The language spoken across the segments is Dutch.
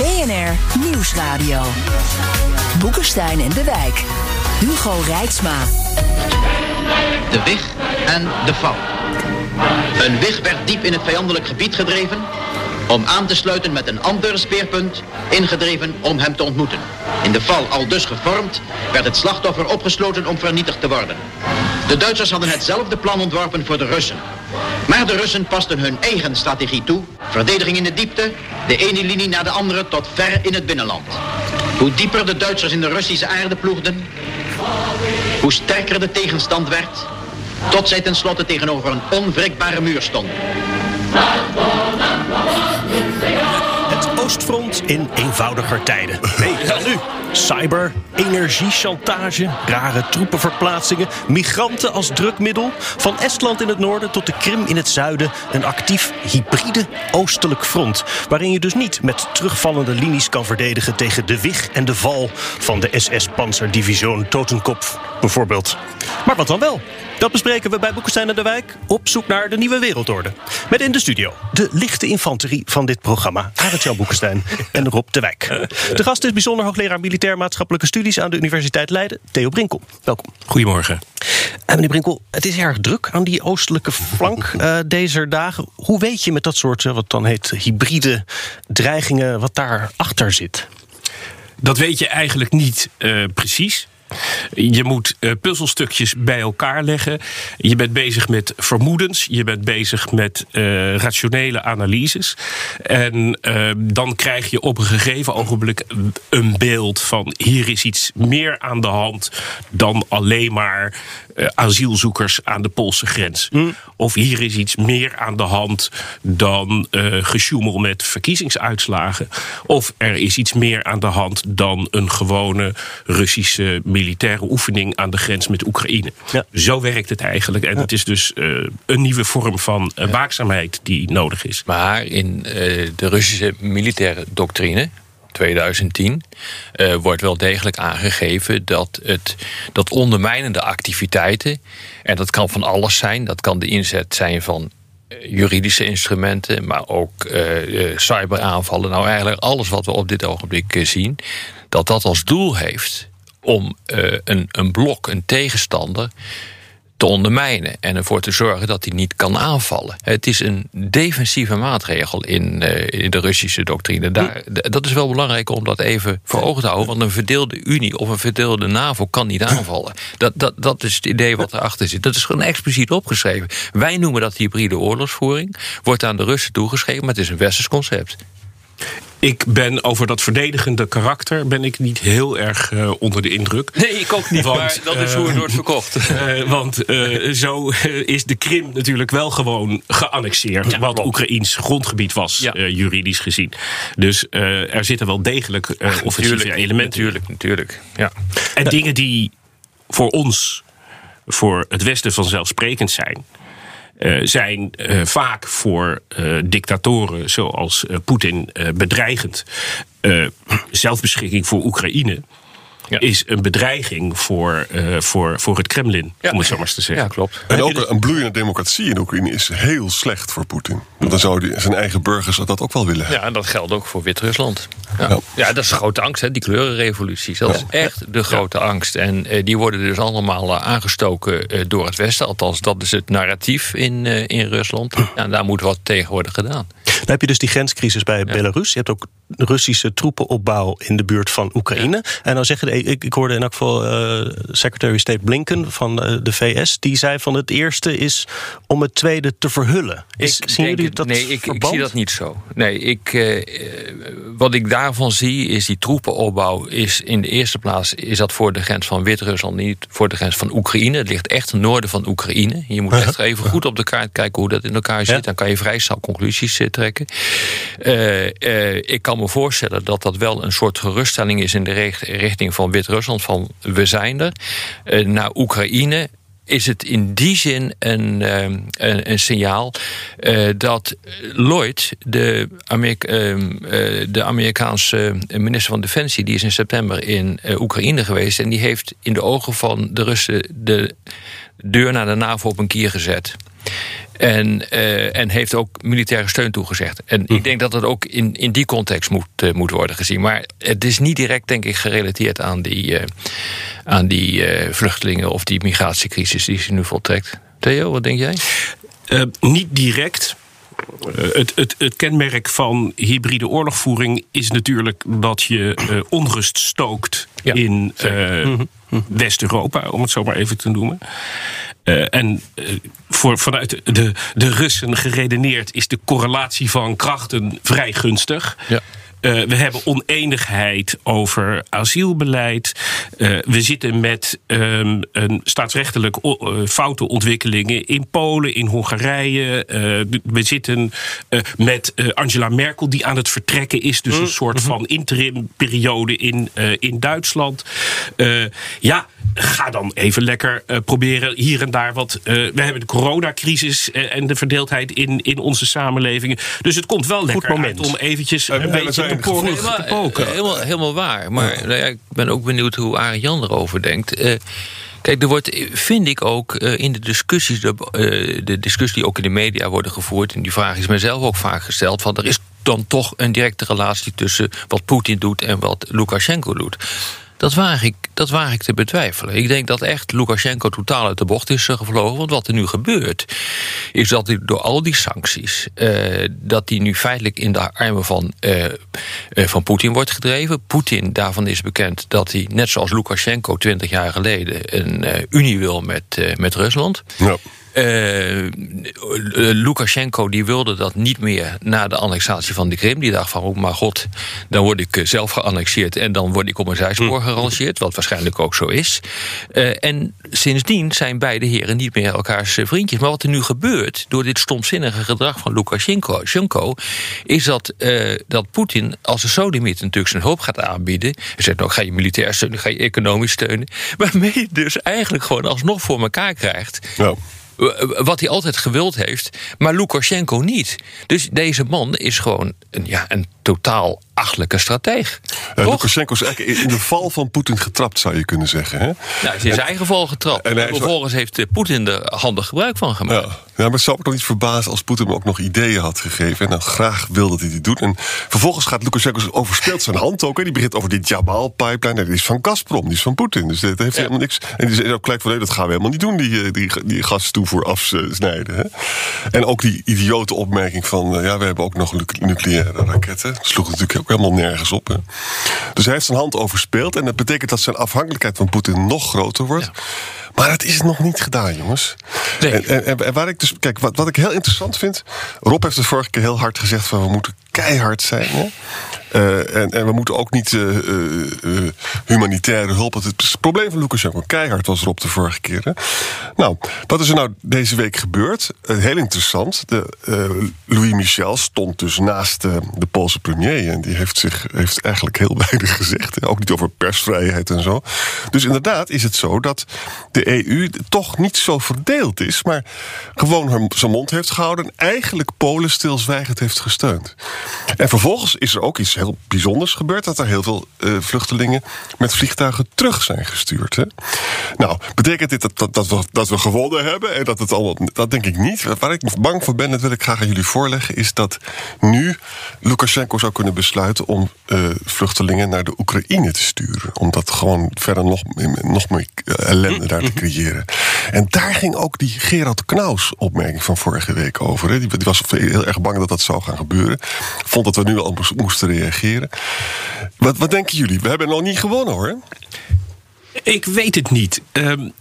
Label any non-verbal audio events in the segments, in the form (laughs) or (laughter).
BNR Nieuwsradio. Boekenstein en de Wijk. Hugo Rijksma. De wig en de val. Een wig werd diep in het vijandelijk gebied gedreven om aan te sluiten met een ander speerpunt, ingedreven om hem te ontmoeten. In de val al dus gevormd, werd het slachtoffer opgesloten om vernietigd te worden. De Duitsers hadden hetzelfde plan ontworpen voor de Russen. Maar de Russen pasten hun eigen strategie toe, verdediging in de diepte, de ene linie na de andere tot ver in het binnenland. Hoe dieper de Duitsers in de Russische aarde ploegden, hoe sterker de tegenstand werd, tot zij tenslotte tegenover een onwrikbare muur stonden. In eenvoudiger tijden. Cyber, energiechantage, rare troepenverplaatsingen, migranten als drukmiddel. Van Estland in het noorden tot de Krim in het zuiden. Een actief hybride oostelijk front. Waarin je dus niet met terugvallende linies kan verdedigen tegen de wig en de val van de SS-panzerdivision Totenkopf, bijvoorbeeld. Maar wat dan wel? Dat bespreken we bij Boekenstein en de Wijk op zoek naar de nieuwe wereldorde. Met in de studio de lichte infanterie van dit programma, Arend-Jan Boekenstein en Rob de Wijk. De gast is bijzonder hoogleraar militair maatschappelijke studies aan de Universiteit Leiden, Theo Brinkel. Welkom. Goedemorgen. En meneer Brinkel, het is erg druk aan die oostelijke flank (laughs) eh, deze dagen. Hoe weet je met dat soort, eh, wat dan heet, hybride dreigingen, wat daarachter zit? Dat weet je eigenlijk niet eh, precies. Je moet eh, puzzelstukjes bij elkaar leggen. Je bent bezig met vermoedens. Je bent bezig met eh, rationele analyses. En eh, dan krijg je op een gegeven ogenblik een beeld van... hier is iets meer aan de hand dan alleen maar eh, asielzoekers aan de Poolse grens. Of hier is iets meer aan de hand dan eh gesjoemel met verkiezingsuitslagen. Of er is iets meer aan de hand dan een gewone Russische militaire oefening aan de grens met Oekraïne. Ja. Zo werkt het eigenlijk. En het is dus eh, een nieuwe vorm van waakzaamheid die nodig is. Maar in eh, de Russische militaire doctrine, 2010, eh, wordt wel degelijk aangegeven dat, het, dat ondermijnende activiteiten, en dat kan van alles zijn, dat kan de inzet zijn van eh, juridische instrumenten, maar ook eh, cyberaanvallen. Nou, eigenlijk alles wat we op dit ogenblik zien, dat dat als doel heeft om een, een blok, een tegenstander, te ondermijnen en ervoor te zorgen dat hij niet kan aanvallen. Het is een defensieve maatregel in, eh, in de Russische doctrine. Daar, d- dat is wel belangrijk om dat even voor ogen te houden, want een verdeelde Unie of een verdeelde NAVO kan niet (clears throat) aanvallen. Dat, dat, dat is het idee wat erachter zit. Dat is gewoon expliciet opgeschreven. Wij noemen dat hybride oorlogsvoering, wordt aan de Russen toegeschreven, maar het is een westers concept. Ik ben over dat verdedigende karakter ben ik niet heel erg eh, onder de indruk. Nee, ik ook niet, Want, maar dat is hoe het eh, wordt verkocht. (laughs) Eh, want eh, zo eh, is de Krim natuurlijk wel gewoon geannexeerd. wat Oekraïns grondgebied was, Ja. eh, juridisch gezien. Dus eh, er zitten wel degelijk eh, offensieve elementen. Natuurlijk, natuurlijk. Ja. En dingen die voor ons, voor het Westen vanzelfsprekend zijn. Eh, zijn eh, vaak voor eh, dictatoren zoals Poetin bedreigend. (clears throat) Zelfbeschikking voor Oekraïne Ja. is een bedreiging voor, eh, voor, voor het Kremlin, Ja. om het zo maar eens te zeggen. ja, klopt. En ook een bloeiende democratie in Oekraïne is heel slecht voor Poetin. Want dan zou die, zijn eigen burgers dat ook wel willen. Ja, en dat geldt ook voor Wit-Rusland. Ja. Ja. Ja. dat is de grote angst, hè, die kleurenrevoluties. Dat is echt de grote angst. En eh, die worden dus allemaal eh, aangestoken eh, door het Westen. Althans, dat is het narratief in, eh, in Rusland. Ja, en daar moet wat tegen worden gedaan. Dan heb je dus die grenscrisis bij Belarus. Je hebt ook Russische troepenopbouw in de buurt van Oekraïne. En dan zeggen, de- ik, ik hoorde in elk geval eh, Secretary of State Blinken van eh, de VS... die zei van het eerste is om het tweede te verhullen. Is, Ik zien jullie dat Nee, ik, ik zie dat niet zo. Nee, ik, eh, wat ik daarvan zie is die troepenopbouw is in de eerste plaats is dat voor de grens van Wit-Rusland, niet voor de grens van Oekraïne. Het ligt echt ten noorden van Oekraïne. Je moet echt even goed op de kaart kijken hoe dat in elkaar zit. Ja. Dan kan je vrij snel conclusies trekken. Ik kan me voorstellen dat dat wel een soort geruststelling is in de richt- richting van Wit-Rusland van we zijn er, uh, naar Oekraïne is het in die zin een, ehm, een, een signaal uh, dat Lloyd, de, de, Amerikaanse minister van Defensie, die is in september in Oekraïne geweest en die heeft in de ogen van de Russen de deur naar de NAVO op een kier gezet. En, uh, en heeft ook militaire steun toegezegd. En hm. ik denk dat het ook in, in die context moet, uh, moet worden gezien. Maar het is niet direct, denk ik, gerelateerd aan die, uh, aan die vluchtelingen of die migratiecrisis die zich nu voltrekt. Theo, wat denk jij? niet direct. Het, het, het, kenmerk van hybride oorlogvoering is natuurlijk dat je onrust stookt ja, in uh, West-Europa, om het zo maar even te noemen. Uh, en uh, voor, vanuit de, de Russen geredeneerd is de correlatie van krachten vrij gunstig. Ja. Uh, we hebben oneenigheid over asielbeleid. Uh, we zitten met um, een staatsrechtelijk foute ontwikkelingen in Polen, in Hongarije. we zitten met Angela Merkel, die aan het vertrekken is. Dus een soort van interimperiode in, in Duitsland. ja ga dan even lekker uh, proberen hier en daar wat. Uh, we hebben de coronacrisis uh, en de verdeeldheid in, in onze samenlevingen. Dus het komt wel lekker uit om eventjes een beetje te, poren, te poken. Helemaal, helemaal waar. Maar nou ja, ik ben ook benieuwd hoe Arend Jan erover denkt. Kijk, er wordt, vind ik ook in de discussies, de, de discussie die ook in de media worden gevoerd, en die vraag is mijzelf ook vaak gesteld: van er is dan toch een directe relatie tussen wat Poetin doet en wat Lukashenko doet. Dat waag, ik, dat waag ik te betwijfelen. Ik denk dat echt Lukashenko totaal uit de bocht is gevlogen. Want wat er nu gebeurt, is dat hij door al die sancties... Uh, dat hij nu feitelijk in de armen van, uh, van Poetin wordt gedreven. Poetin, daarvan is bekend dat hij, net zoals Lukashenko 20 jaar geleden... een unie wil met, met Rusland. Ja. Uh, Lukashenko die wilde dat niet meer na de annexatie van de Krim. Die dacht van, oh maar god, dan word ik zelf geannexeerd... en dan word ik op een zijspoor hm. gerangeerd, wat waarschijnlijk ook zo is. Uh, en sindsdien zijn beide heren niet meer elkaars vriendjes. Maar wat er nu gebeurt, door dit stomzinnige gedrag van Lukashenko... is dat, uh, dat Poetin als een sodemiet natuurlijk zijn hulp gaat aanbieden. Hij zegt, nou ga je militair steunen, ga je economisch steunen. (laughs) Waarmee je dus eigenlijk gewoon alsnog voor elkaar krijgt... Ja wat hij altijd gewild heeft, maar Lukashenko niet. Dus deze man is gewoon een, ja, een totaal achtelijke strateeg. Uh, Lukashenko is eigenlijk in de val van Poetin getrapt, zou je kunnen zeggen. Hè? Nou, hij is in zijn eigen val getrapt. En, vervolgens heeft eh, Poetin er handig gebruik van gemaakt. Ja, ja maar het zou me toch niet verbazen als Poetin hem ook nog ideeën had gegeven. En dan graag wil dat hij die doet. En vervolgens gaat Lukashenko overspeelt zijn hand ook. Hè. Die begint over die Jamal-pipeline. Die is van Gazprom, die is van Poetin. Dus dat heeft ja. helemaal niks. En die zegt ook gelijk van nee, dat gaan we helemaal niet doen, die, eh, die, die gastoevoer afsnijden. Hè. En ook die idiote opmerking van ja, we hebben ook nog nucleaire raketten. Dat sloeg natuurlijk ook helemaal nergens op. Hè. Dus hij heeft zijn hand overspeeld. En dat betekent dat zijn afhankelijkheid van Poetin nog groter wordt. Maar het is nog niet gedaan, jongens. Nee. En, en, en, waar ik dus, kijk, wat, wat ik heel interessant vind. Rob heeft de vorige keer heel hard gezegd: van we moeten keihard zijn. Hè? Uh, en, en, we moeten ook niet uh, uh, humanitaire hulp. Het, probleem van Lukashenko keihard was erop de vorige keer. Hè? Nou, wat is er nou deze week gebeurd? heel interessant. De, Louis Michel stond dus naast de Poolse premier. En die heeft, zich, heeft eigenlijk heel (laughs) weinig gezegd. Hè? Ook niet over persvrijheid en zo. Dus inderdaad is het zo dat de EU toch niet zo verdeeld is. Maar gewoon zijn mond heeft gehouden. En eigenlijk Polen stilzwijgend heeft gesteund. En vervolgens is er ook iets heel bijzonders gebeurd. Dat er heel veel uh, vluchtelingen met vliegtuigen terug zijn gestuurd. Hè? Nou, betekent dit dat, dat, dat, we, dat we gewonnen hebben? En dat het allemaal. Dat denk ik niet. Waar ik bang voor ben, dat wil ik graag aan jullie voorleggen, is dat nu Lukashenko zou kunnen besluiten om uh, vluchtelingen naar de Oekraïne te sturen. Om dat gewoon verder nog, nog meer ellende daar te creëren. En daar ging ook die Gerard Knaus opmerking van vorige week over. Hè? Die, die was heel erg bang dat dat zou gaan gebeuren. Vond dat we nu al moesten reageren. Wat, wat denken jullie? We hebben nog niet gewonnen hoor. Ik weet het niet. Um,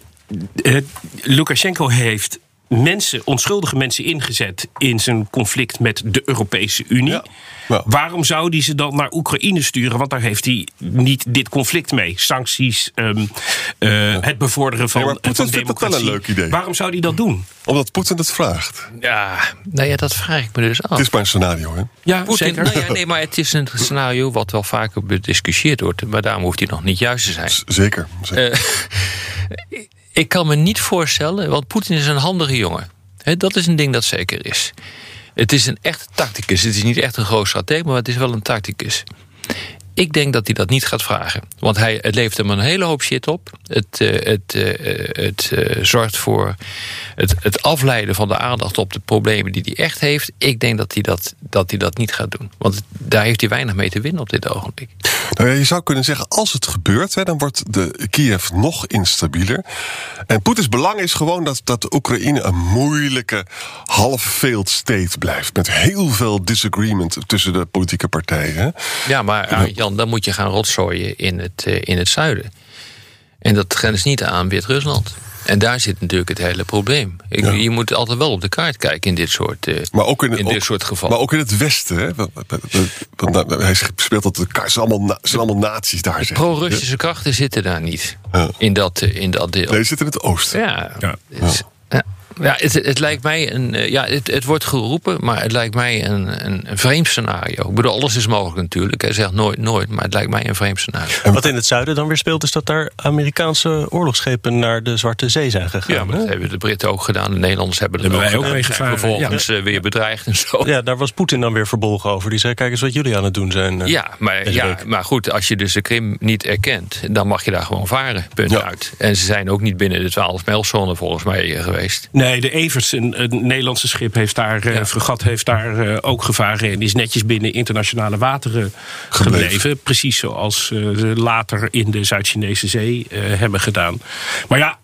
uh, Lukashenko heeft mensen, onschuldige mensen ingezet in zijn conflict met de Europese Unie. Ja. Ja. Waarom zou hij ze dan naar Oekraïne sturen? Want daar heeft hij niet dit conflict mee. Sancties, ehm, eh, het bevorderen van, Ja, maar Poetin van vindt dat wel een leuk idee. Waarom zou hij dat doen? Omdat Poetin het vraagt. Ja, nou ja, dat vraag ik me dus af. Het is maar een scenario, hè? Ja, zeker. nou ja, nee, maar het is een scenario wat wel vaker bediscussieerd wordt. Maar daarom hoeft hij nog niet juist te zijn. Z- Zeker. zeker. Eh, (laughs) ik kan me niet voorstellen, want Poetin is een handige jongen. Hè, dat is een ding dat zeker is. Het is een echte tacticus. Het is niet echt een groot stratege, maar het is wel een tacticus. Ik denk dat hij dat niet gaat vragen. Want hij, het levert hem een hele hoop shit op. Het, eh, het, eh, het eh, zorgt voor het, het afleiden van de aandacht op de problemen die hij echt heeft. Ik denk dat hij dat, dat, hij dat niet gaat doen. Want daar heeft hij weinig mee te winnen op dit ogenblik. Nou ja, je zou kunnen zeggen, als het gebeurt, hè, dan wordt de Kiev nog instabieler. En Poetins belang is gewoon dat, dat Oekraïne een moeilijke half-failed state blijft. Met heel veel disagreement tussen de politieke partijen. Ja, maar Jan, dan moet je gaan rotzooien in het, eh, in het zuiden. En dat grenst niet aan Wit-Rusland. En daar zit natuurlijk het hele probleem. Ik, Ja. Je moet altijd wel op de kaart kijken in dit soort, eh, Maar ook in, in ook- dit soort gevallen. Maar ook in het Westen. Hè? Want- want- want- want hij speelt tot elkaar. Het zijn allemaal, na- zijn allemaal naties daar. Pro-Russische krachten zitten daar niet. Ja. In, dat, eh, in dat deel. Nee, ze zitten in het oosten. Ja, Ja. het, ja. Ja, het, lijkt mij een. eh, Ja, het, het wordt geroepen, maar het lijkt mij een, een, een vreemd scenario. Ik bedoel, alles is mogelijk natuurlijk. Hij zegt nooit, nooit, maar het lijkt mij een vreemd scenario. Wat in het zuiden dan weer speelt, is dat daar Amerikaanse oorlogsschepen naar de Zwarte Zee zijn gegaan. Ja, maar dat hebben de Britten ook gedaan. De Nederlanders hebben dat Hebben wij ook gedaan. meegevaren, Vervolgens eh, weer bedreigd en zo. Ja. Ja, daar was Poetin dan weer verbolgen over. Die zei: Kijk eens wat jullie aan het doen zijn. eh. maar, Deze ja, week. maar goed, als je dus de Krim niet erkent, dan mag je daar gewoon varen. Punt Ja. uit. En ze zijn ook niet binnen de 12 mijlzone volgens mij geweest. Nee, de Evers, een, een Nederlandse schip, heeft daar, eh, Ja. fregat heeft daar eh, ook gevaren. En is netjes binnen internationale wateren gebleven. Gebleven. Precies zoals eh, ze later in de Zuid-Chinese Zee hebben gedaan. Maar ja.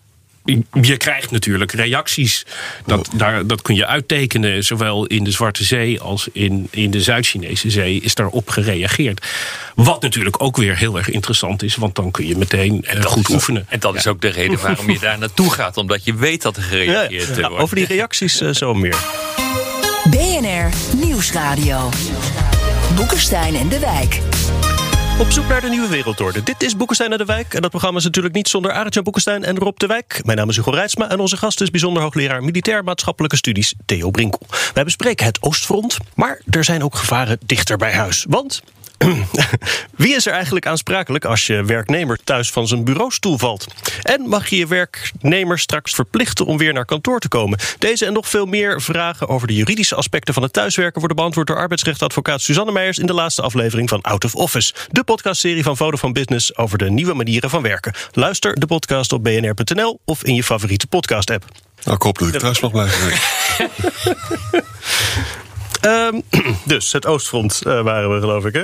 Je krijgt natuurlijk reacties. Dat, daar, dat kun je uittekenen. Zowel in de Zwarte Zee als in, in de Zuid-Chinese Zee is daarop gereageerd. Wat natuurlijk ook weer heel erg interessant is. Want dan kun je meteen eh, goed oefenen. En dat is ook de reden waarom je daar naartoe gaat. Omdat je weet dat er gereageerd ja, wordt. over die reacties eh, zo meer. BNR Nieuwsradio. Boekenstein en de Wijk. Op zoek naar de nieuwe wereldorde. Dit is Boekenstein en de Wijk. En dat programma is natuurlijk niet zonder Arend-Jan Boekenstein en Rob de Wijk. Mijn naam is Hugo Reitsma en onze gast is bijzonder hoogleraar Militair Maatschappelijke Studies Theo Brinkel. Wij bespreken het Oostfront, maar er zijn ook gevaren dichter bij huis. Want wie is er eigenlijk aansprakelijk als je werknemer thuis van zijn bureaustoel valt? En mag je je werknemer straks verplichten om weer naar kantoor te komen? Deze en nog veel meer vragen over de juridische aspecten van het thuiswerken worden beantwoord door arbeidsrechtadvocaat Suzanne Meijers in de laatste aflevering van Out of Office, de podcastserie van Vodafone Business over de nieuwe manieren van werken. Luister de podcast op bnr.nl of in je favoriete podcast-app. Nou, ik hoop dat ik thuis mag blijven (laughs) Ehm, (clears throat) dus het Oostfront eh, waren we, geloof ik, hè?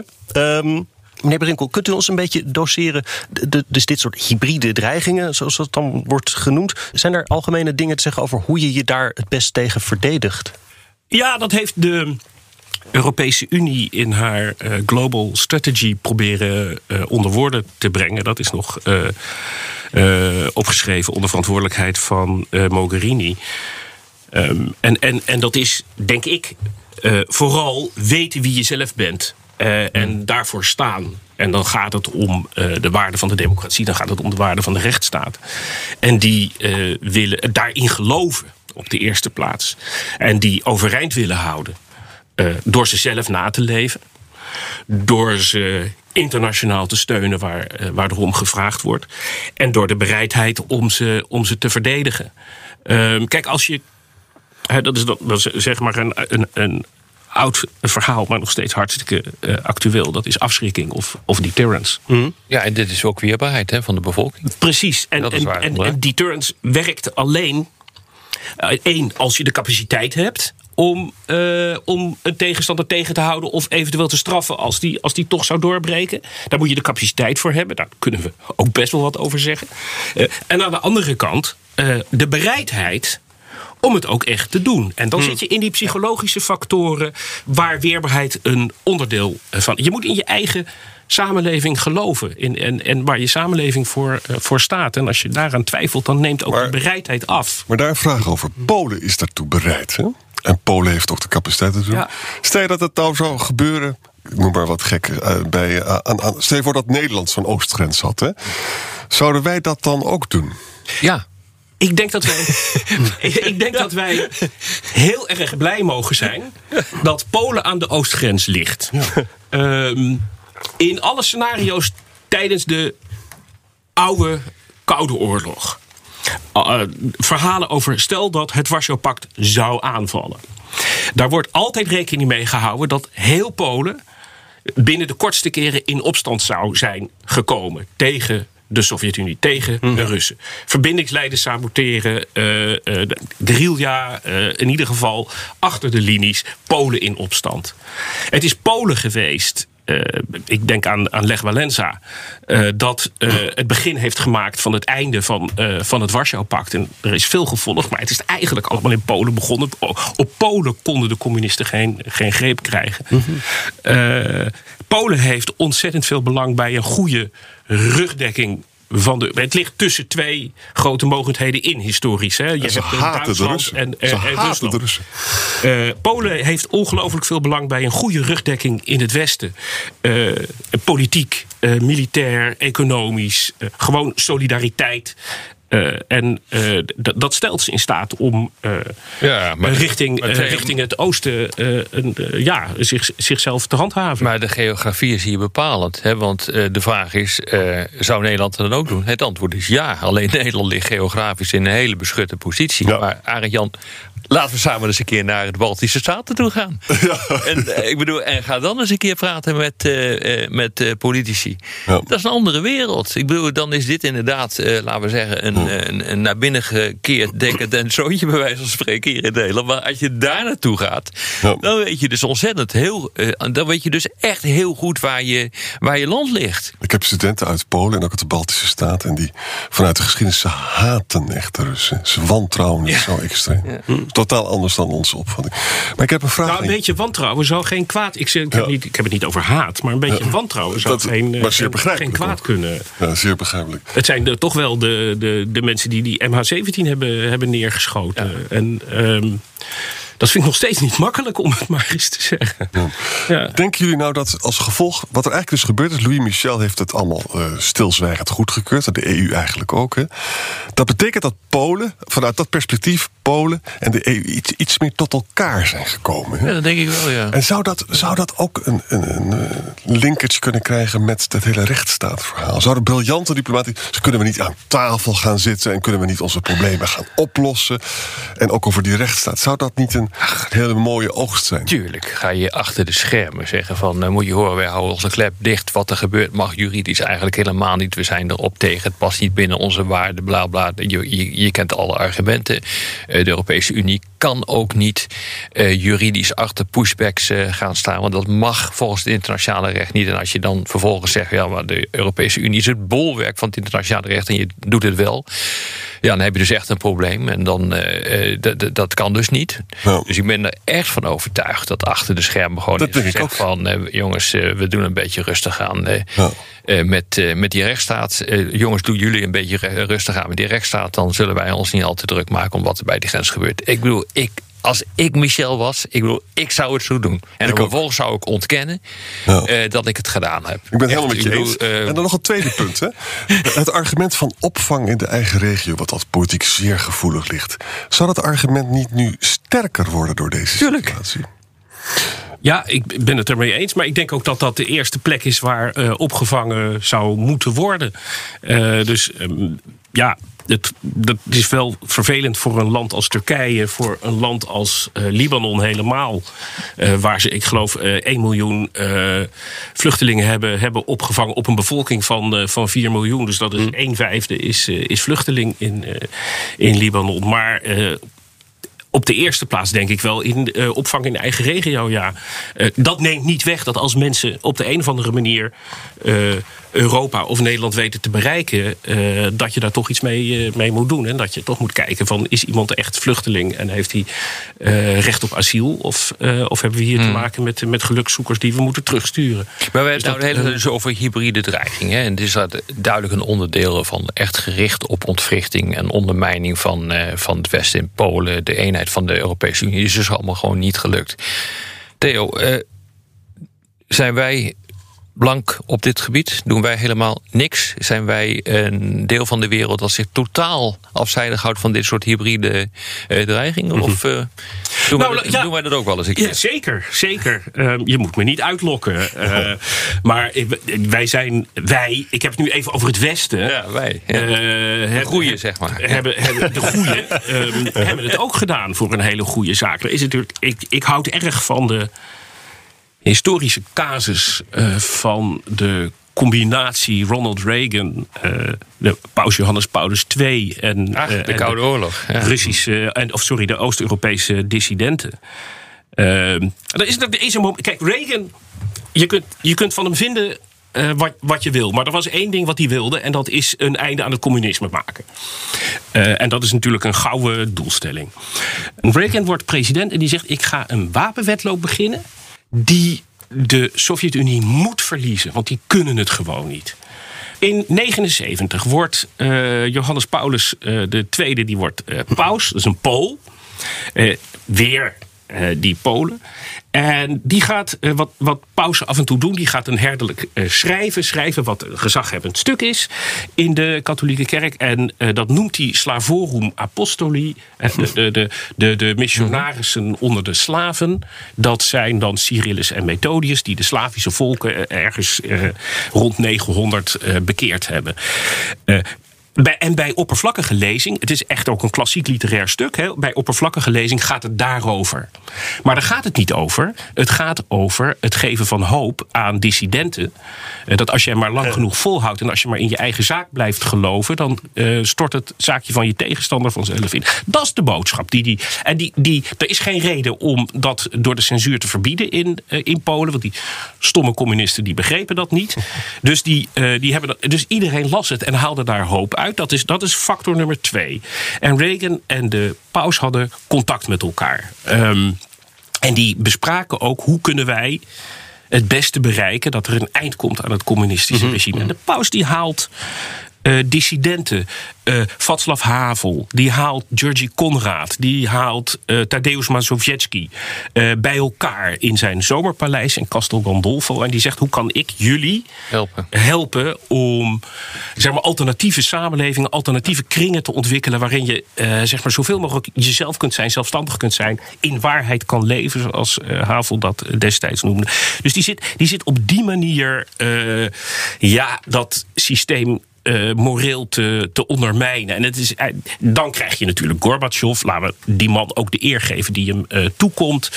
Ehm, meneer Brinkel, kunt u ons een beetje doseren? de- de- dus dit soort hybride dreigingen, zoals dat dan wordt genoemd. Zijn er algemene dingen te zeggen over hoe je je daar het best tegen verdedigt? Ja, dat heeft de Europese Unie in haar eh, Global Strategy proberen eh, onder woorden te brengen. Dat is nog eh, eh, opgeschreven onder verantwoordelijkheid van eh, Mogherini. Ehm, en, en, en dat is, denk ik, eh, vooral weten wie je zelf bent. eh, en daarvoor staan. En dan gaat het om eh, de waarde van de democratie, dan gaat het om de waarde van de rechtsstaat. En die willen daarin geloven op de eerste plaats. En die overeind willen houden. door ze zelf na te leven. Door ze internationaal te steunen waar, waar erom gevraagd wordt. En door de bereidheid om ze, om ze te verdedigen. Ehm, kijk, als je Dat is, dat, dat is zeg maar een, een, een oud verhaal, maar nog steeds hartstikke eh, actueel. Dat is afschrikking of, of deterrence. Ja, en dit is ook weerbaarheid hè, van de bevolking. Precies. En, en, waar, en, hoor. en deterrence werkt alleen. eh, één, als je de capaciteit hebt om, eh, om een tegenstander tegen te houden of eventueel te straffen als die, als die toch zou doorbreken. Daar moet je de capaciteit voor hebben. Daar kunnen we ook best wel wat over zeggen. Eh, en aan de andere kant, eh, de bereidheid om het ook echt te doen. En dan zit je in die psychologische factoren waar weerbaarheid een onderdeel van. Je moet in je eigen samenleving geloven. In, en, en waar je samenleving voor, eh, voor staat. En als je daaraan twijfelt, dan neemt ook Maar- de bereidheid af. Maar daar een vraag over. Polen is daartoe bereid. Hè? En Polen heeft ook de capaciteit ertoe. Ja. Stel je dat het nou zou gebeuren. Ik noem maar wat gek. eh, bij, eh, aan, aan, stel je voor dat Nederland zo'n oostgrens had. Hè? Zouden wij dat dan ook doen? Ja, Ik denk dat wij, (laughs) (laughs) ik, denk dat wij heel erg blij mogen zijn dat Polen aan de oostgrens ligt. Ehm, in alle scenario's tijdens de oude Koude Oorlog. Uh, verhalen over stel dat het Warschau-pact zou aanvallen. Daar wordt altijd rekening mee gehouden dat heel Polen binnen de kortste keren in opstand zou zijn gekomen tegen de Sovjet-Unie, tegen de Russen. Verbindingslijnen saboteren, eh eh, guerrilla, eh, in ieder geval achter de linies, Polen in opstand. Het is Polen geweest. ik denk aan, aan Lech Walensa. eh, dat het begin heeft gemaakt van het einde van, van het Warschau-pact. En er is veel gevolgd, maar het is eigenlijk allemaal in Polen begonnen. Op Polen konden de communisten geen, geen greep krijgen. Eh, Polen heeft ontzettend veel belang bij een goede rugdekking. Van de, het ligt tussen twee grote mogendheden in historisch. Hè. Je ze hebt, eh, haten de Russen. En, Ze en, en haten Rusland. de Russen. Eh, Polen heeft ongelooflijk veel belang bij een goede rugdekking in het Westen. Eh, politiek, eh, militair, economisch, eh, gewoon solidariteit. Eh, en eh, dat stelt ze in staat om eh, Ja, maar- richting, maar richting het oosten eh, een, ja, zich, zichzelf te handhaven. Maar de geografie is hier bepalend. Hè? Want eh, de vraag is, eh, zou Nederland het dan ook doen? Het antwoord is ja. Alleen Nederland ligt geografisch in een hele beschutte positie. Ja. Maar Arend Jan, laten we samen eens een keer naar de Baltische Staten toe gaan. (laughs) En, eh, ik bedoel, en ga dan eens een keer praten met, eh, eh, met politici. Ja. Dat is een andere wereld. Ik bedoel, dan is dit inderdaad, laten we zeggen, een, een, een naar binnen gekeerd decadent zoontje, bij wijze van spreken, hier in Nederland. Maar als je daar naartoe gaat, Ja. dan weet je dus ontzettend heel, dan weet je dus echt heel goed waar je, waar je land ligt. Ik heb studenten uit Polen en ook uit de Baltische Staten. En die vanuit de geschiedenis, ze haten echt de Russen. Ze wantrouwen het zo extreem. Totaal anders dan onze opvatting. Maar ik heb een vraag. Nou, een beetje wantrouwen zou geen kwaad. Ik, zeg, ik, heb Ja. niet, ik heb het niet over haat, maar een beetje wantrouwen zou Dat- geen, eh, maar zeer geen, begrijpelijk geen kwaad kunnen. Ja, zeer begrijpelijk. Het zijn de, toch wel de, de, de mensen die die MH17 hebben, hebben neergeschoten. En ehm, dat vind ik nog steeds niet makkelijk om het maar eens te zeggen. Ja. Denken jullie nou dat als gevolg, wat er eigenlijk dus gebeurd is, Louis Michel heeft het allemaal eh, stilzwijgend goedgekeurd, de EU eigenlijk ook. Hè. Dat betekent dat Polen, vanuit dat perspectief, Polen en de EU iets, iets meer tot elkaar zijn gekomen. Hè. Ja, dat denk ik wel, ja. En zou dat, zou dat ook een, een, een eh, linkage kunnen krijgen met het hele rechtsstaatverhaal? Zouden briljante diplomatie. Dus kunnen we niet aan tafel gaan zitten en kunnen we niet onze problemen gaan oplossen? En ook over die rechtsstaat. Zou dat niet een hele mooie oogst zijn? Tuurlijk ga je achter de schermen zeggen van... eh, moet je horen, wij houden onze klep dicht. Wat er gebeurt mag juridisch eigenlijk helemaal niet. We zijn erop tegen, het past niet binnen onze waarden, bla bla. Je, je, je kent alle argumenten. Eh, de Europese Unie kan ook niet eh, juridisch achter pushbacks eh, gaan staan. Want dat mag volgens het internationale recht niet. En als je dan vervolgens zegt... ja, maar de Europese Unie is het bolwerk van het internationale recht... en je doet het wel... Ja, dan heb je dus echt een probleem. En dan, d- dat kan dus niet. Dus ik ben er echt van overtuigd dat achter de schermen gewoon Dat is ook. van... jongens, we doen een beetje rustig aan met, met die rechtsstaat. Jongens, doen jullie een beetje rustig aan met die rechtsstaat... dan zullen wij ons niet al te druk maken om wat er bij die grens gebeurt. Ik bedoel, ik, als ik Michel was, ik bedoel, ik zou het zo doen. En Ik vervolgens zou ik ontkennen Ja. eh, dat ik het gedaan heb. Ik ben helemaal met je bedoel, eens. eh, en dan nog een tweede (laughs) punt. Hè. Het argument van opvang in de eigen regio, wat als politiek zeer gevoelig ligt. Zou dat argument niet nu sterker worden door deze Tuurlijk. situatie? Ja, ik ben het ermee eens. Maar ik denk ook dat dat de eerste plek is waar eh, opgevangen zou moeten worden. Eh, dus ehm, ja, het, dat is wel vervelend voor een land als Turkije, voor een land als eh, Libanon helemaal. eh, waar ze, ik geloof, eh 1 miljoen vluchtelingen hebben, hebben opgevangen op een bevolking van, van 4 miljoen. Dus dat is een vijfde is, is vluchteling in, in Libanon. Maar. Eh, op de eerste plaats denk ik wel in uh, opvang in de eigen regio, ja. Uh, dat neemt niet weg dat als mensen op de een of andere manier uh, Europa of Nederland weten te bereiken, dat je daar toch iets mee, mee moet doen. En dat je toch moet kijken van is iemand echt vluchteling en heeft hij recht op asiel? Of, of hebben we hier hmm. te maken met, met gelukszoekers die we moeten terugsturen? Maar we hebben het nou de hele dus over hybride dreigingen. En dit is duidelijk een onderdeel van echt gericht op ontwrichting en ondermijning van, van het Westen in Polen, de eenheid van de Europese Unie is dus allemaal gewoon niet gelukt. Theo, uh, zijn wij blank op dit gebied? Doen wij helemaal niks? Zijn wij een deel van de wereld dat zich totaal afzijdig houdt van dit soort hybride uh, dreigingen? Mhm. Of uh, doen, nou, wij, ja, doen, wij, dat ook wel eens? Ja, zeker, zeker. Uh, je moet me niet uitlokken. (laughs) maar wij zijn, wij, ik heb het nu even over het Westen. Ja, wij. Ja. de goeie, zeg maar. Hebben, hebben de goeie (laughs) um, hebben het ook gedaan voor een hele goede zaak. Er is natuurlijk, ik, ik houd erg van de historische casus uh, van de combinatie Ronald Reagan, uh, de paus Johannes Paulus II en Ach, de uh, Koude de Oorlog, ja. Russische, en, of sorry, de Oost-Europese dissidenten. er is, er is een moment. Kijk, Reagan, je kunt, je kunt van hem vinden uh, wat, wat je wil. Maar er was één ding wat hij wilde. En dat is een einde aan het communisme maken. Uh, en dat is natuurlijk een gouden doelstelling. Reagan wordt president en die zegt: Ik ga een wapenwetloop beginnen die de Sovjet-Unie moet verliezen, want die kunnen het gewoon niet. In 79 wordt uh, Johannes Paulus de tweede, die wordt uh, paus, dat is een Pool. weer die Polen. En die gaat, uh, wat, wat af en toe doen, die gaat een herderlijk uh, schrijven. Schrijven wat een gezaghebbend stuk is in de katholieke kerk. En uh, dat noemt hij Slavorum Apostoli. De, de, de, de missionarissen onder de slaven. Dat zijn dan Cyrillus en Methodius, die de Slavische volken ergens rond 900 bekeerd hebben. Bij, en bij oppervlakkige lezing, het is echt ook een klassiek literair stuk. Hè, bij oppervlakkige lezing gaat het daarover. Maar daar gaat het niet over. Het gaat over het geven van hoop aan dissidenten. Eh, dat als je maar lang genoeg volhoudt en als je maar in je eigen zaak blijft geloven, dan uh, stort het zaakje van je tegenstander vanzelf in. Dat is de boodschap. Die, die, en die, die, er is geen reden om dat door de censuur te verbieden in, uh, in Polen. Want die stomme communisten die begrepen dat niet. Dus, die, uh, die hebben dat, dus iedereen las het en haalde daar hoop uit uit. Dat is, dat is factor nummer twee. En Reagan en de paus hadden contact met elkaar. Um, en die bespraken ook hoe kunnen wij het beste bereiken dat er een eind komt aan het communistische mhm. regime. En de paus die haalt uh, dissidenten. Uh, Václav Havel, die haalt Georgi Konrad, die haalt uh, Tadeusz Mazowiecki uh, bij elkaar in zijn zomerpaleis in Castel Gandolfo. En die zegt: hoe kan ik jullie helpen, helpen om zeg maar, alternatieve samenlevingen, alternatieve kringen te ontwikkelen. waarin je zeg maar, zoveel mogelijk jezelf kunt zijn, zelfstandig kunt zijn, in waarheid kan leven, zoals Havel dat destijds noemde. Dus die zit, die zit op die manier ja, dat systeem uh, moreel te, te ondermijnen. En het is, uh, dan krijg je natuurlijk Gorbachev. Laten we die man ook de eer geven die hem uh, toekomt.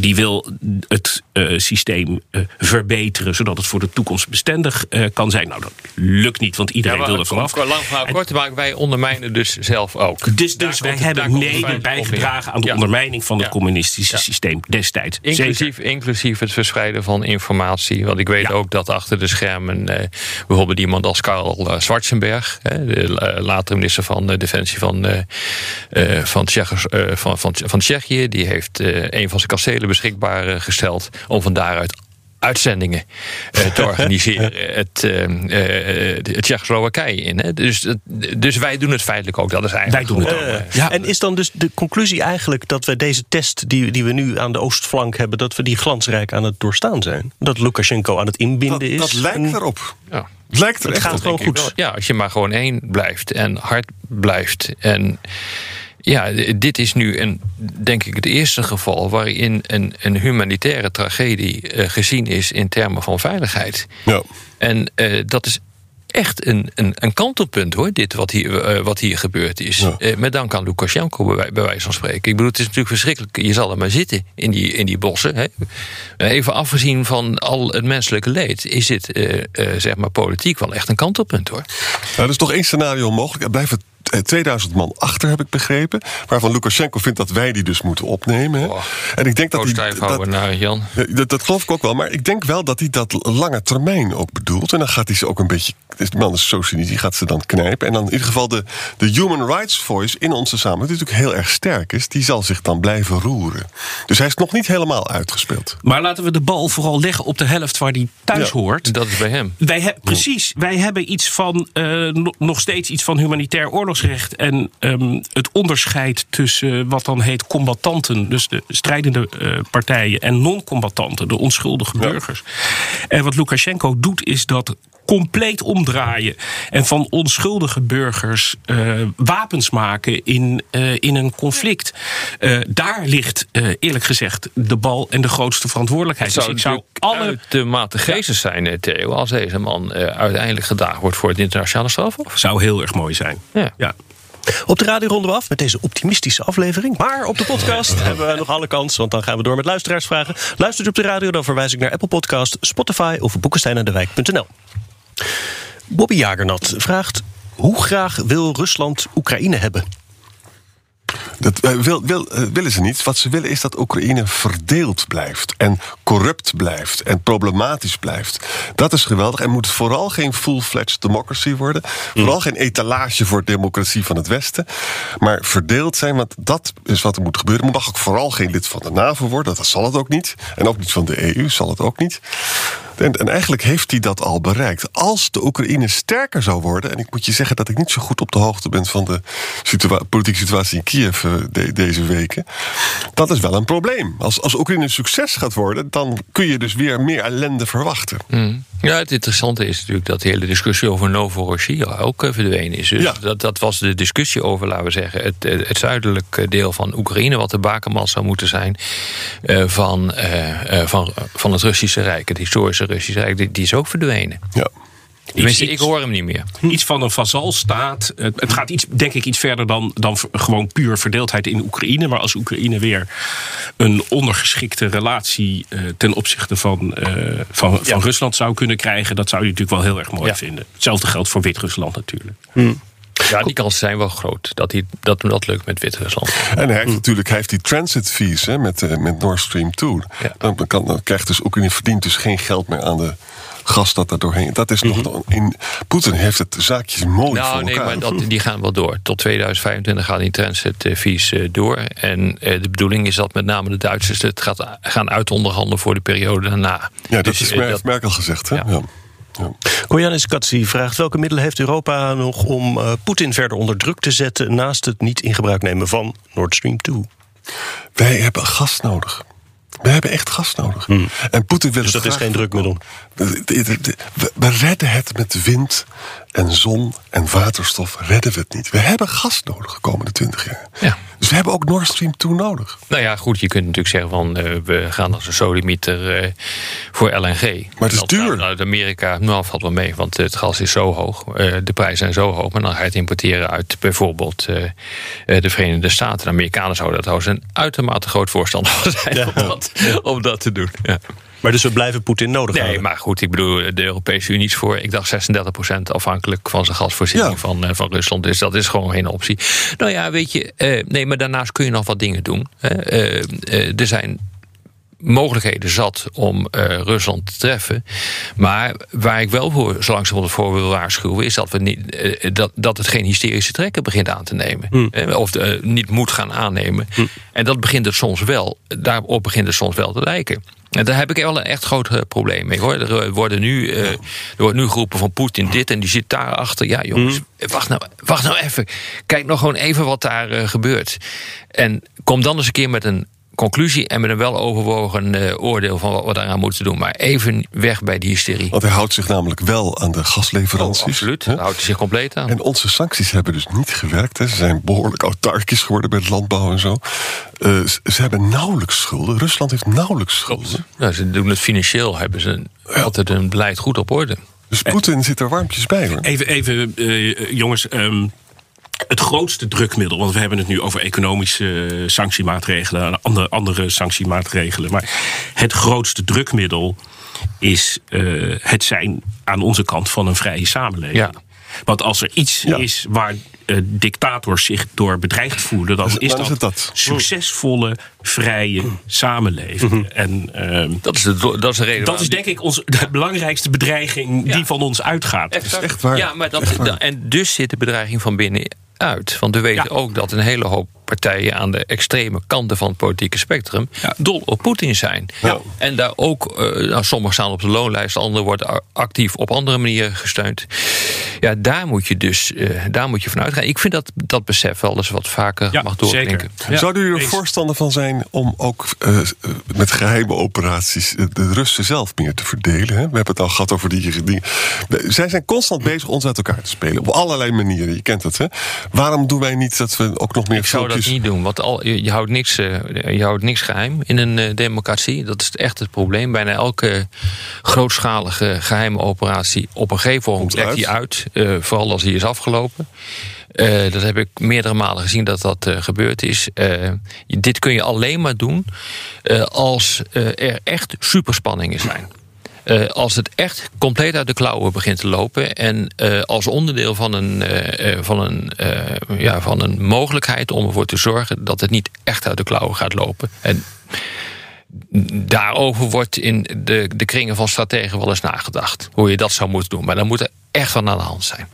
die wil het systeem verbeteren, zodat het voor de toekomst bestendig kan zijn. Nou, dat lukt niet, want iedereen ja, wil er vanaf. Lang verhaal kort te maken, wij ondermijnen dus zelf ook. Dus, dus wij hebben mede bijgedragen aan de ondermijning van het communistische systeem destijds. Inclusief, inclusief het verspreiden van informatie. Want ik weet ook dat achter de schermen bijvoorbeeld iemand als Karl Schwarzenberg, Schwarzenberg, de eh, latere minister van Defensie van, van, Tsjechers, van, van, van Tsjechië. Die heeft een van zijn kastelen beschikbaar gesteld om van daaruit uitzendingen te (laughs) organiseren. het, uh, uh, het Tsjechoslowakije in. Hè. Dus, dus wij doen het feitelijk ook. Dat is eigenlijk wij doen het ook. ja. En is dan dus de conclusie eigenlijk dat we deze test die, die we nu aan de oostflank hebben, dat we die glansrijk aan het doorstaan zijn? Dat Lukashenko aan het inbinden is? Dat lijkt erop. Ja. Het lijkt er het gaat gewoon goed. Ja, als je maar gewoon één blijft en hard blijft. En ja, dit is nu een, denk ik het eerste geval waarin een, een humanitaire tragedie uh, gezien is in termen van veiligheid. Ja. En uh, dat is echt een, een, een kantelpunt hoor, dit wat hier, uh, wat hier gebeurd is. Ja. Uh, met dank aan Lukashenko, bij, bij, wijze van spreken. Ik bedoel, het is natuurlijk verschrikkelijk. Je zal er maar zitten in die, in die bossen. Hè. Even afgezien van al het menselijke leed, is dit uh, zeg maar politiek wel echt een kantelpunt hoor. Nou, er is toch één scenario mogelijk. Er blijven eh, 2000 man achter, heb ik begrepen. Waarvan Lukashenko vindt dat wij die dus moeten opnemen. Hè. En ik denk dat hij. Stijf houden naar Jan. Ja, Dat, dat geloof ik ook wel. Maar ik denk wel dat hij dat lange termijn ook bedoelt. En dan gaat hij ze ook een beetje. De man is zo cynisch, die gaat ze dan knijpen. En dan in ieder geval de, de human rights voice in onze samenleving, die natuurlijk heel erg sterk is, die zal zich dan blijven roeren. Dus hij is nog niet helemaal uitgespeeld. Maar laten we de bal vooral leggen op de helft waar die thuis Ja. hoort. Dat is bij hem. Wij he- precies, wij hebben iets van, eh, no- nog steeds iets van humanitair oorlogsrecht. En ehm, het onderscheid tussen wat dan heet combattanten, dus de strijdende eh, partijen, en non-combattanten, de onschuldige burgers. En wat Lukashenko doet, is dat compleet omdraaien en van onschuldige burgers eh, wapens maken in, eh, in een conflict. Eh, daar ligt eh, eerlijk gezegd de bal en de grootste verantwoordelijkheid. Het Dus zou ik zou alle uitermate geestig zijn, eh, Theo, als deze man eh, uiteindelijk gedaagd wordt voor het internationale strafhof. zou heel erg mooi zijn. Ja. Ja. Op de radio ronden we af met deze optimistische aflevering. Maar op de podcast (laughs) hebben we nog alle kans, want dan gaan we door met luisteraarsvragen. Luistert u op de radio, dan verwijs ik naar Apple Podcast, Spotify of boekensteinendewijk.nl. Bobby Jagernat vraagt... Hoe graag wil Rusland Oekraïne hebben? Dat eh, wil, wil, eh, willen ze niet. Wat ze willen is dat Oekraïne verdeeld blijft. En corrupt blijft. En problematisch blijft. Dat is geweldig. En moet vooral geen full-fledged democracy worden. Vooral geen etalage voor democratie van het Westen. Maar verdeeld zijn, want dat is wat er moet gebeuren. Het mag ook vooral geen lid van de NAVO worden. Dat zal het ook niet. En ook niet van de EU zal het ook niet. En, en eigenlijk heeft hij dat al bereikt. Als de Oekraïne sterker zou worden. En ik moet je zeggen dat ik niet zo goed op de hoogte ben van de politieke situatie in Kiev eh, de- deze weken. Dat is wel een probleem. Als, als Oekraïne een succes gaat worden, dan kun je dus weer meer ellende verwachten. Mm. Ja, het interessante is natuurlijk dat de hele discussie over Novorossiya ook eh, verdwenen is. Dus Ja. dat, dat was de discussie over, laten we zeggen, het, eh, het zuidelijke deel van Oekraïne, wat de bakermat zou moeten zijn eh, van, eh, eh, van, van het Russische Rijk, het historische Russische Rijk, die, die is ook verdwenen. Ja. Tenminste, ik hoor hem niet meer. Iets van een vazalstaat. Het het gaat iets, denk ik iets verder dan, dan gewoon puur verdeeldheid in Oekraïne. Maar als Oekraïne weer een ondergeschikte relatie eh, ten opzichte van, eh, van, van Rusland zou kunnen krijgen, dat zou je natuurlijk wel heel erg mooi Ja. vinden. Hetzelfde geldt voor Wit-Rusland natuurlijk. Ja, die kansen zijn wel groot dat hij, dat, dat lukt met Wit-Rusland. En hij heeft natuurlijk hij heeft die transit fees hè, met, eh, met Nord Stream 2. Ja. Dan, kan, dan krijgt dus Oekraïne verdient dus geen geld meer aan de gas dat daar doorheen. Dat is nog in. Poetin heeft het zaakjes mooi Nou, voor nee, elkaar. maar dat, die gaan wel door. Tot 2025 gaan die transit eh, fees eh, door. En eh, de bedoeling is dat met name de Duitsers het gaat, gaan uitonderhandelen voor de periode daarna. ja, dat Dus, is eh, Mer- dat- Merkel gezegd. Hè? Ja. Ja. Koyanis Katsi vraagt welke middelen heeft Europa nog om eh, Poetin verder onder druk te zetten naast het niet in gebruik nemen van Nord Stream 2? Wij hebben gas nodig. We hebben echt gas nodig. En Poetin wil Dus dat is geen drukmiddel. De- de- de- de- We, we redden het met wind en zon en waterstof. Redden we het niet. We hebben gas nodig de komende twintig jaar. Ja. Dus we hebben ook Nord Stream 2 nodig. Nou ja, goed, je kunt natuurlijk zeggen van eh, we gaan als een sodemieter eh, voor LNG. Maar het is Dat duur. Uit, Amerika, nou valt wel mee, want het gas is zo hoog. eh, de prijzen zijn zo hoog. Maar dan ga je het importeren uit bijvoorbeeld de Verenigde Staten. De Amerikanen zouden daar trouwens een uitermate groot voorstander van (laughs) zijn om, dat, om dat te doen. Ja. Maar dus we blijven Poetin nodig Nee, houden. maar goed, ik bedoel, de Europese Unie is voor, ik dacht 36% afhankelijk van zijn gasvoorziening Ja. van, eh, van Rusland. Dus dat is gewoon geen optie. Nou ja, weet je, eh, nee, maar daarnaast kun je nog wat dingen doen. Hè. Eh, er zijn mogelijkheden zat om Rusland te treffen. Maar waar ik wel voor, zo langzamerhand voor wil waarschuwen... is dat, we niet, dat, dat het geen hysterische trekken begint aan te nemen. Eh, Of niet moet gaan aannemen. En dat begint het soms wel. Daarop begint het soms wel te lijken. En daar heb ik wel een echt groot eh, probleem mee. Hoor. Er, eh, worden nu, eh, er wordt nu geroepen van Poetin dit en die zit daarachter. Ja, jongens, wacht, nou, wacht nou even. Kijk nog gewoon even wat daar gebeurt. En kom dan eens een keer met een conclusie en met een wel overwogen eh, oordeel van wat we daaraan moeten doen. Maar even weg bij die hysterie. Want hij houdt zich namelijk wel aan de gasleveranties. Oh, absoluut, hè? daar houdt hij zich compleet aan. En onze sancties hebben dus niet gewerkt. Hè. Ze zijn behoorlijk autarkisch geworden bij het landbouw en zo. Eh, ze, ze hebben nauwelijks schulden. Rusland heeft nauwelijks schulden. Nou, ze doen het financieel, hebben ze altijd hun beleid goed op orde. Dus Poetin zit er warmpjes bij hoor. Even, even eh, jongens. ehm, het grootste drukmiddel, want we hebben het nu over economische eh, sanctiemaatregelen en andere, andere sanctiemaatregelen. Maar het grootste drukmiddel is het zijn aan onze kant van een vrije samenleving. Ja. Want als er iets Ja. is waar eh, dictators zich door bedreigd voelen, dan is dan is dat, het dat. succesvolle, vrije samenleving. En ehm, Dat is de, dat is de reden dat is denk ik ons, de belangrijkste bedreiging Ja. die van ons uitgaat. Exact. echt waar. Ja, maar dat, da- en dus zit de bedreiging van binnenuit. Want we weten Ja. ook dat een hele hoop partijen aan de extreme kanten van het politieke spectrum dol op Poetin zijn. Ja. En daar ook, eh, nou, sommigen staan op de loonlijst, anderen worden actief op andere manieren gesteund. Ja, daar moet je dus eh, daar moet je van uitgaan. Ik vind dat dat besef wel eens wat vaker Ja, mag. Ja, Zouden jullie er eens. voorstander van zijn om ook eh, met geheime operaties de Russen zelf meer te verdelen? Hè? We hebben het al gehad over die dingen. Zij zijn constant bezig ons uit elkaar te spelen. Op allerlei manieren. Je kent het, hè? Waarom doen wij niet dat we ook nog meer dat niet doen, want al, je, je houdt niks, eh, je houdt niks geheim in een eh, democratie. Dat is echt het probleem. Bijna elke grootschalige geheime operatie op een gegeven moment lekt die uit. eh, vooral als die is afgelopen. Dat heb ik meerdere malen gezien dat dat gebeurd is. Dit kun je alleen maar doen als er echt superspanningen zijn. Eh, als het echt compleet uit de klauwen begint te lopen. En eh, als onderdeel van een, eh, van, een, ja, van een mogelijkheid om ervoor te zorgen dat het niet echt uit de klauwen gaat lopen. En daarover wordt in de, de kringen van strategen wel eens nagedacht. Hoe je dat zou moeten doen. Maar dan moet er echt van aan de hand zijn.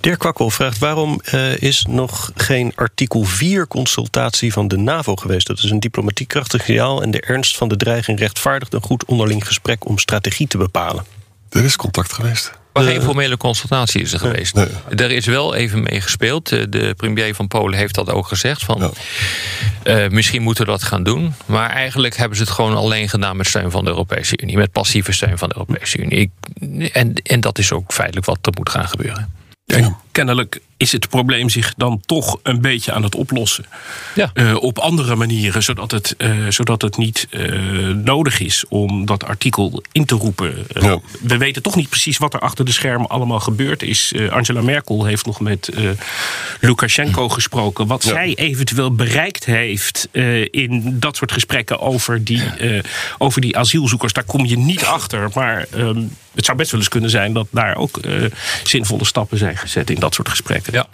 Dirk Kwakkel vraagt waarom eh, is nog geen artikel 4 consultatie van de NAVO geweest? Dat is een diplomatiek krachtig signaal en de ernst van de dreiging rechtvaardigt een goed onderling gesprek om strategie te bepalen. Er is contact geweest. Maar geen formele consultatie is er geweest. nee. Er is wel even mee gespeeld. Eh, De premier van Polen heeft dat ook gezegd. Van, Ja. eh, misschien moeten we dat gaan doen. Maar eigenlijk hebben ze het gewoon alleen gedaan met steun van de Europese Unie. Met passieve steun van de Europese Unie. Ik, en, en dat is ook feitelijk wat er moet gaan gebeuren. En kennelijk is het probleem zich dan toch een beetje aan het oplossen. Ja. Eh, op andere manieren, zodat het, eh, zodat het niet eh, nodig is om dat artikel in te roepen. Ja. We weten toch niet precies wat er achter de schermen allemaal gebeurd is. Eh, Angela Merkel heeft nog met eh, Lukashenko gesproken. Wat Ja. zij eventueel bereikt heeft eh, in dat soort gesprekken over die, eh, over die asielzoekers, daar kom je niet achter. Maar ehm, het zou best wel eens kunnen zijn dat daar ook eh, zinvolle stappen zijn gezet in dat soort gesprekken. Ja.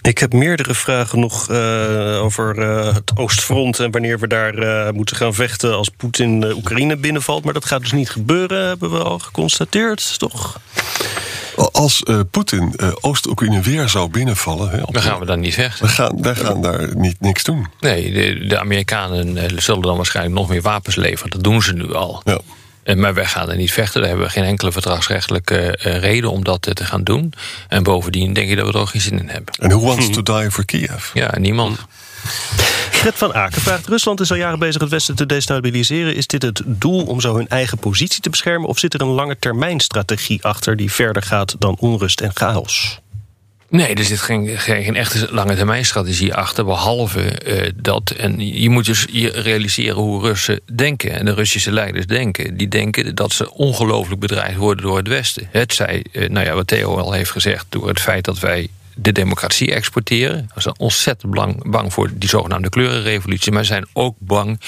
Ik heb meerdere vragen nog eh, over eh, het Oostfront en wanneer we daar eh, moeten gaan vechten als Poetin Oekraïne binnenvalt. Maar dat gaat dus niet gebeuren, hebben we al geconstateerd, toch? Als eh, Poetin eh, Oost-Oekraïne weer zou binnenvallen... Hè, op- Dan gaan we dan niet vechten. we gaan, wij gaan daar niet, niks doen. Nee, de, de Amerikanen eh, zullen dan waarschijnlijk nog meer wapens leveren. Dat doen ze nu al. Ja. Eh, Maar wij gaan er niet vechten. Daar hebben we geen enkele verdragsrechtelijke eh, reden om dat eh, te gaan doen. En bovendien denk ik dat we er ook geen zin in hebben. En who wants to die for Kiev? Ja, niemand. Fred van Aken vraagt: Rusland is al jaren bezig het Westen te destabiliseren. Is dit het doel om zo hun eigen positie te beschermen? Of zit er een lange termijn strategie achter die verder gaat dan onrust en chaos? Nee, er zit geen, geen, echte lange termijn strategie achter. Behalve eh, dat. En je moet dus je realiseren hoe Russen denken. En de Russische leiders denken. Die denken dat ze ongelooflijk bedreigd worden door het Westen. Het zij, eh, nou ja, wat Theo al heeft gezegd. Door het feit dat wij de democratie exporteren. We zijn ontzettend bang, bang voor die zogenaamde kleurenrevolutie. Maar zijn ook bang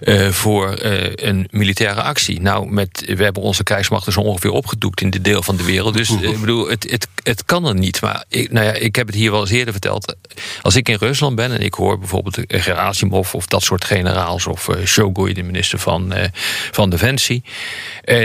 eh, voor eh, een militaire actie. Nou, met, we hebben onze krijgsmacht dus ongeveer opgedoekt in dit deel van de wereld. Dus (laughs) ik bedoel, het, het, het kan er niet. Maar ik, nou ja, ik heb het hier wel eens eerder verteld. Als ik in Rusland ben en ik hoor bijvoorbeeld Gerasimov of dat soort generaals of eh Shoigu, de minister van, van Defensie,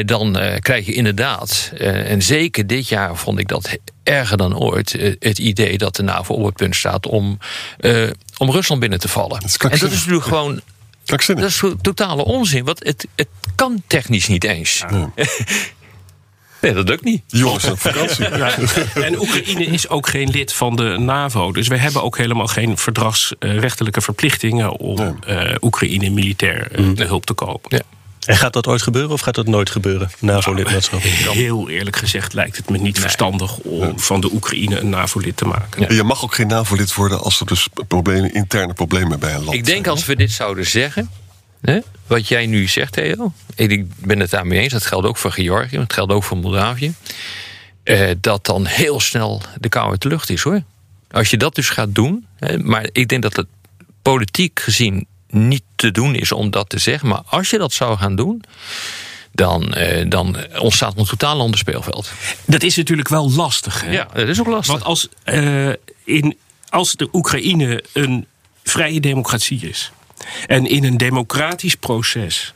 dan krijg je inderdaad, en zeker dit jaar vond ik dat erger dan ooit, eh, het idee dat de NAVO op het punt staat om, eh, om Rusland binnen te vallen. en dat is natuurlijk gewoon dat is to- totale onzin, want het, het kan technisch niet eens. (laughs) nee, dat lukt niet. Jongens op vakantie. Ja. En Oekraïne is ook geen lid van de NAVO. Dus wij hebben ook helemaal geen verdragsrechtelijke verplichtingen om eh, Oekraïne militair eh, te hulp te kopen. Ja. En gaat dat ooit gebeuren of gaat dat nooit gebeuren? NAVO-lidmaatschap. Heel eerlijk gezegd lijkt het me niet verstandig om van de Oekraïne een NAVO-lid te maken. En je mag ook geen NAVO-lid worden als er dus problemen, interne problemen bij een land Ik denk zijn. als we dit zouden zeggen, hè, wat jij nu zegt, Theo, en ik ben het daarmee eens, dat geldt ook voor Georgië, dat geldt ook voor Moldavië, eh, dat dan heel snel de kou uit de lucht is hoor. Als je dat dus gaat doen, hè, maar ik denk dat het politiek gezien niet te doen is om dat te zeggen, maar als je dat zou gaan doen, dan, eh, dan ontstaat een totaal ander speelveld. Dat is natuurlijk wel lastig. Hè? Ja, dat is ook lastig. Want als, eh, in, als de Oekraïne een vrije democratie is. en in een democratisch proces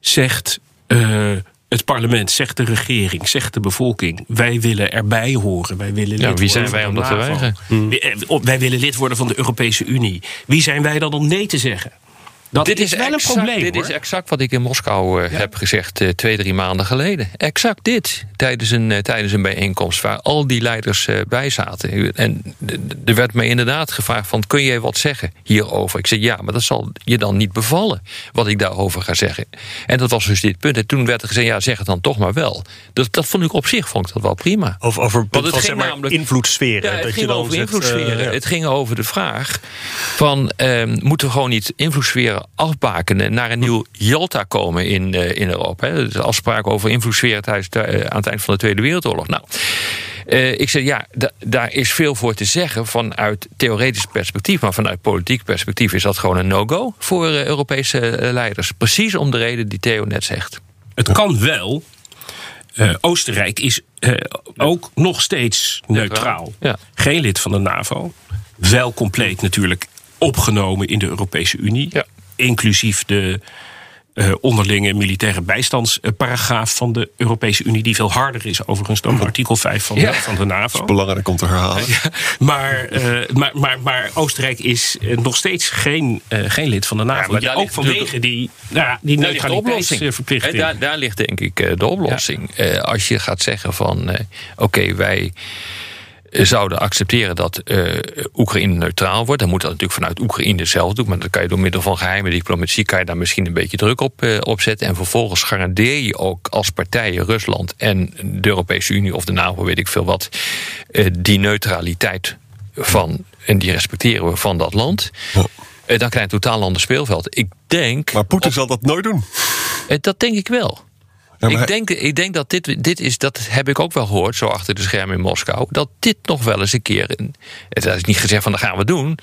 zegt. eh, het parlement, zegt de regering, zegt de bevolking: wij willen erbij horen. Wij willen Ja, lid wie zijn wij om dat te weigeren? Eh, Wij willen lid worden van de Europese Unie. Wie zijn wij dan om nee te zeggen? Dat dit is, wel exact, een probleem. Dit hoor. is exact wat ik in Moskou eh, heb gezegd eh, twee, drie maanden geleden. Exact dit. Tijdens een, eh, tijdens een bijeenkomst waar al die leiders bij zaten. En er werd me inderdaad gevraagd van... kun je wat zeggen hierover? Ik zei ja, maar dat zal je dan niet bevallen... wat ik daarover ga zeggen. En dat was dus dit punt. En toen werd er gezegd, ja, zeg het dan toch maar wel. Dat, dat vond ik op zich vond ik dat wel prima. Over, over punt het van ging zeg maar, namelijk- invloedssferen. Ja, het dat ging je dan over zegt, invloedssferen. ja. Het ging over de vraag van... ehm, moeten we gewoon niet invloedssferen afbakenen... naar een nieuw Jalta komen in, eh, in Europa? Hè? Dus afspraken over invloedssferen tijdens de, eh, aan het eind van de Tweede Wereldoorlog. Nou, eh, ik zeg ja, da- daar is veel voor te zeggen vanuit theoretisch perspectief... maar vanuit politiek perspectief is dat gewoon een no-go... voor Europese leiders. Precies om de reden die Theo net zegt. Het kan wel. Oostenrijk is ook nog steeds neutraal. Ja. Geen lid van de NAVO. Wel compleet natuurlijk opgenomen in de Europese Unie. Ja. Inclusief de eh, onderlinge militaire bijstandsparagraaf van de Europese Unie. Die veel harder is overigens dan artikel 5 van, Ja. de, van de NAVO. Belangrijk om te herhalen. (laughs) Maar, eh, maar, maar, maar Oostenrijk is eh, nog steeds geen, eh, geen lid van de NAVO. maar Ja, daar ook ligt vanwege die, nou ja, die Daar ligt de oplossing. neutraliteitsverplichting. Daar, daar ligt denk ik de oplossing. Eh, als je gaat zeggen van eh, oké, wij zouden accepteren dat eh, Oekraïne neutraal wordt. Dan moet dat natuurlijk vanuit Oekraïne zelf doen. Maar dan kan je door middel van geheime diplomatie... kan je daar misschien een beetje druk op, op zetten. En vervolgens garandeer je ook als partijen Rusland... en de Europese Unie of de NAVO, weet ik veel wat... eh, die neutraliteit van, en die respecteren we van dat land... Dan krijg je een totaal ander speelveld. Ik denk... Maar Poetin zal dat nooit doen. Dat denk ik wel. Ja, maar ik, denk, ik denk dat dit, dit is, dat heb ik ook wel gehoord, zo achter de schermen in Moskou, dat dit nog wel eens een keer. Het is niet gezegd van dat gaan we doen,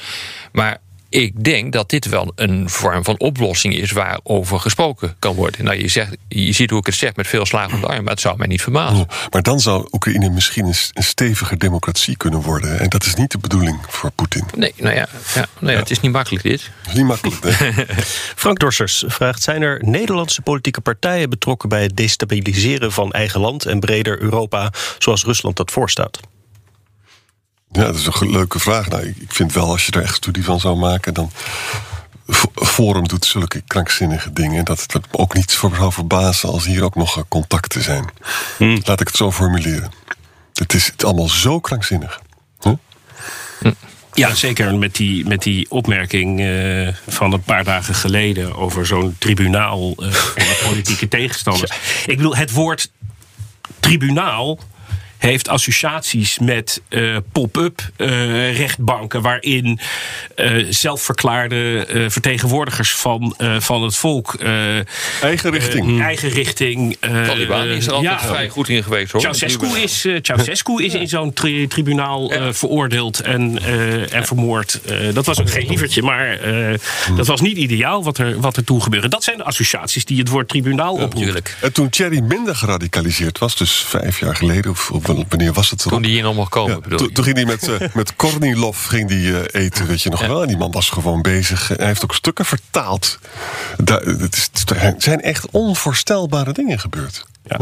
maar ik denk dat dit wel een vorm van oplossing is waarover gesproken kan worden. Nou, je, zegt, je ziet hoe ik het zeg met veel slagen op de arm, maar het zou mij niet verbazen. Maar dan zou Oekraïne misschien een, een stevige democratie kunnen worden. En dat is niet de bedoeling voor Poetin. Nee, nou ja, ja, nou ja, het is niet makkelijk dit. Niet makkelijk. nee. (laughs) Frank Dorsers vraagt: zijn er Nederlandse politieke partijen betrokken bij het destabiliseren van eigen land en breder Europa, zoals Rusland dat voorstaat? Ja, dat is een leuke vraag. Nou, ik ik vind wel, als je er echt studie van zou maken... dan Forum doet zulke krankzinnige dingen... dat het ook niet voor zou verbazen als hier ook nog contacten zijn. Laat ik het zo formuleren. Het is het allemaal zo krankzinnig. Huh? Ja, zeker met die, met die opmerking eh, van een paar dagen geleden over zo'n tribunaal eh, voor politieke (laughs) tegenstanders. Ik bedoel, het woord tribunaal heeft associaties met eh, pop-up eh, rechtbanken... waarin eh, zelfverklaarde eh, vertegenwoordigers van, eh, van het volk... eh, Eigen richting. eigen richting... eh, Taliban is er altijd ja, vrij goed in geweest hoor. Ceausescu is, Ceausescu is in zo'n tri- tribunaal eh, veroordeeld en, eh, en vermoord. Eh, dat was ook geen lievertje, maar eh, dat was niet ideaal wat er, wat er toen gebeurde. Dat zijn de associaties die het woord tribunaal. Natuurlijk. En toen Thierry minder geradicaliseerd was, dus vijf jaar geleden, of, of wanneer was het? Toen die hier nog mocht komen, Ja, bedoel toen, toen ging hij met, eh, (laughs) met Kornilov ging die, eh, eten, weet je nog wel. En die man was gewoon bezig. En hij heeft ook stukken vertaald. Daar, het, is, het zijn echt onvoorstelbare dingen gebeurd. Ja.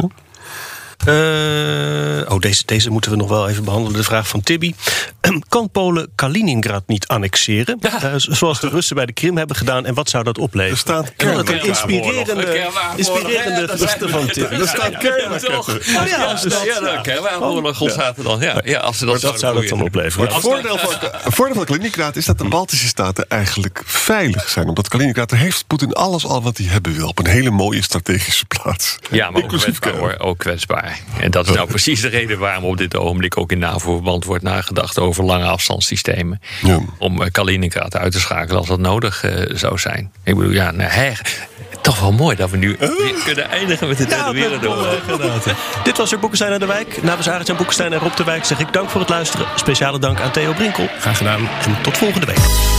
Eh, oh, deze, deze moeten we nog wel even behandelen. De vraag van Tibi. (clears throat) Kan Polen Kaliningrad niet annexeren? Eh, zoals de Russen bij de Krim hebben gedaan. En wat zou dat opleveren? Er vond het een inspirerende, inspirerende gedachte van Tibi. Er staan kernraketten. Oh ja, als dat, ja, ontstaat er dan? Ja, ja, als ze dat, Wat zou dat dan opleveren? Het voordeel van, het voordeel van Kaliningrad is dat de Baltische staten eigenlijk veilig zijn. Omdat Kaliningrad, daar heeft Poetin alles al wat hij hebben wil. Op een hele mooie strategische plaats. Ja, maar ook Inclusief kwetsbaar, kern. hoor, ook kwetsbaar. En dat is nou (laughs) precies de reden waarom op dit ogenblik ook in NAVO-verband wordt nagedacht over lange afstandssystemen. Ja. Om eh, Kaliningrad uit te schakelen als dat nodig eh, zou zijn. Ik bedoel, ja, nou, toch wel mooi dat we nu kunnen eindigen met de derde wereldoorlog. Dit was weer Boekenstein en de Wijk. Namens Arend-Jan Boekenstein en Rob de Wijk zeg ik dank voor het luisteren. Speciale dank aan Theo Brinkel. Graag gedaan. En tot volgende week.